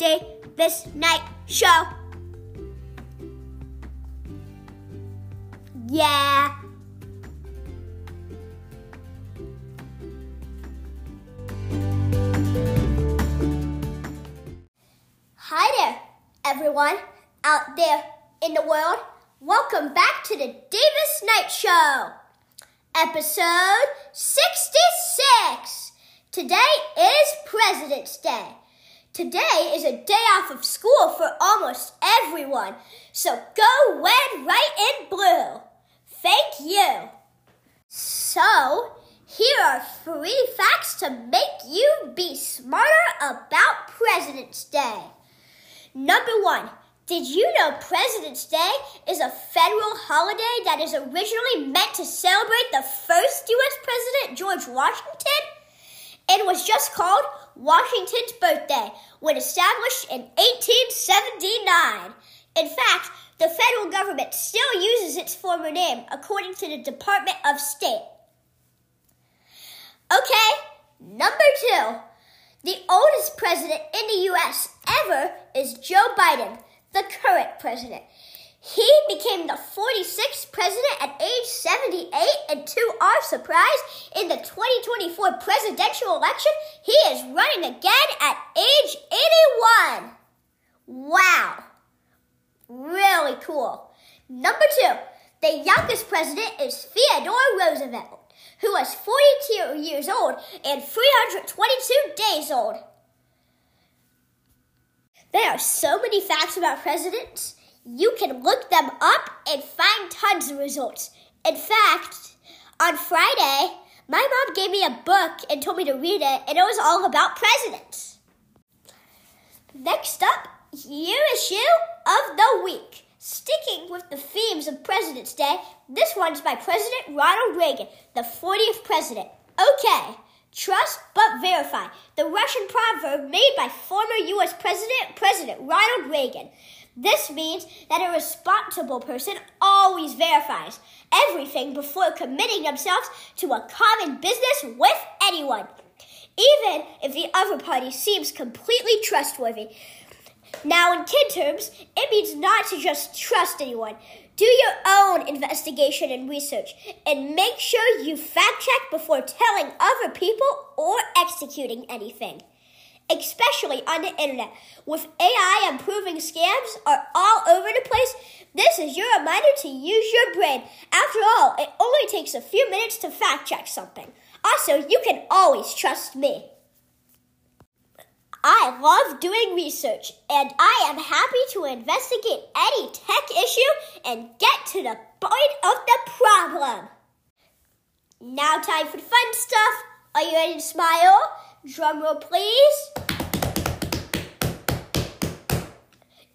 Davis Night Show. Yeah. Hi there, everyone out there in the world. Welcome back to the Davis Night Show, episode 66. Today is President's Day. Today is a day off of school for almost everyone, so go red, white, and blue. Thank you. So, here are three facts to make you be smarter about President's Day. Number one, did you know President's Day is a federal holiday that is originally meant to celebrate the first U.S. President, George Washington? It was just called Washington's birthday when established in 1879. In fact, the federal government still uses its former name according to the Department of State. Okay, number two. The oldest president in the U.S. ever is Joe Biden, the current president. He became the 46th president at age 78, and to our surprise, in the 2024 presidential election, he is running again at age 81. Wow. Really cool. Number two, the youngest president is Theodore Roosevelt who was 42 years old and 322 days old. There are so many facts about presidents. You can look them up and find tons of results. In fact, on Friday, my mom gave me a book and told me to read it, and it was all about presidents. Next up, year issue of the week. Sticking with the themes of President's Day, this one's by President Ronald Reagan, the 40th president. Okay, trust but verify. The Russian proverb made by former U.S. President President Ronald Reagan. This means that a responsible person always verifies everything before committing themselves to a common business with anyone, even if the other party seems completely trustworthy. Now, in kid terms, it means not to just trust anyone. Do your own investigation and research, and make sure you fact check before telling other people or executing anything. Especially on the internet, with AI improving scams are all over the place, this is your reminder to use your brain. After all, it only takes a few minutes to fact check something. Also, you can always trust me. I love doing research, and I am happy to investigate any tech issue and get to the point of the problem. Now, time for the fun stuff. Are you ready to smile? Drum roll, please.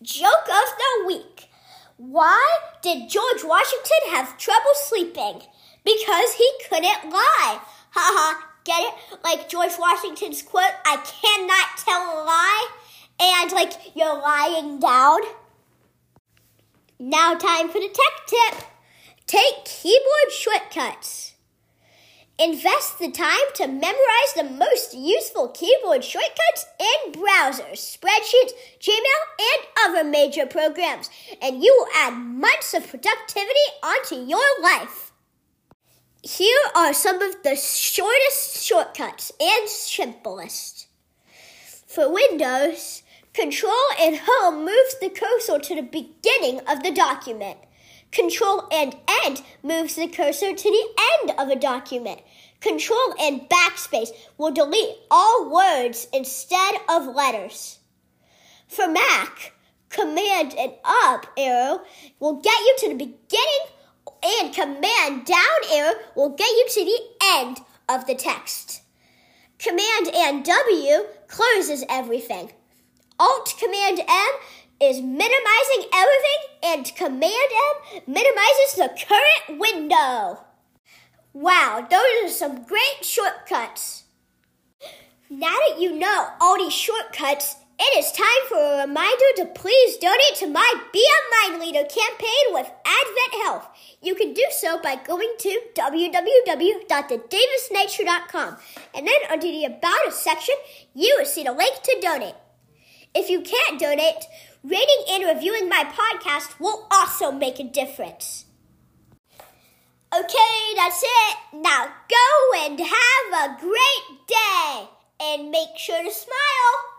Joke of the week. Why did George Washington have trouble sleeping? Because he couldn't lie. Haha, Get it? Like George Washington's quote, I cannot tell a lie. And like you're lying down. Now, time for the tech tip. Take keyboard shortcuts. Invest the time to memorize the most useful keyboard shortcuts in browsers, spreadsheets, Gmail, and other major programs, and you will add months of productivity onto your life. Here are some of the shortest shortcuts and simplest. For Windows, Control and Home moves the cursor to the beginning of the document. Control and End moves the cursor to the end of a document. Control and Backspace will delete all words instead of letters. For Mac, Command and Up arrow will get you to the beginning and Command down arrow will get you to the end of the text. Command and W closes everything. Alt Command M is minimizing everything, and Command M minimizes the current window. Wow, those are some great shortcuts. Now that you know all these shortcuts, it is time for a reminder to please donate to my Be a Mind Leader campaign with Advent Health. You can do so by going to www.thedavisnature.com and then under the About Us section, you will see the link to donate. If you can't donate, rating and reviewing my podcast will also make a difference. Okay, that's it. Now go and have a great day and make sure to smile.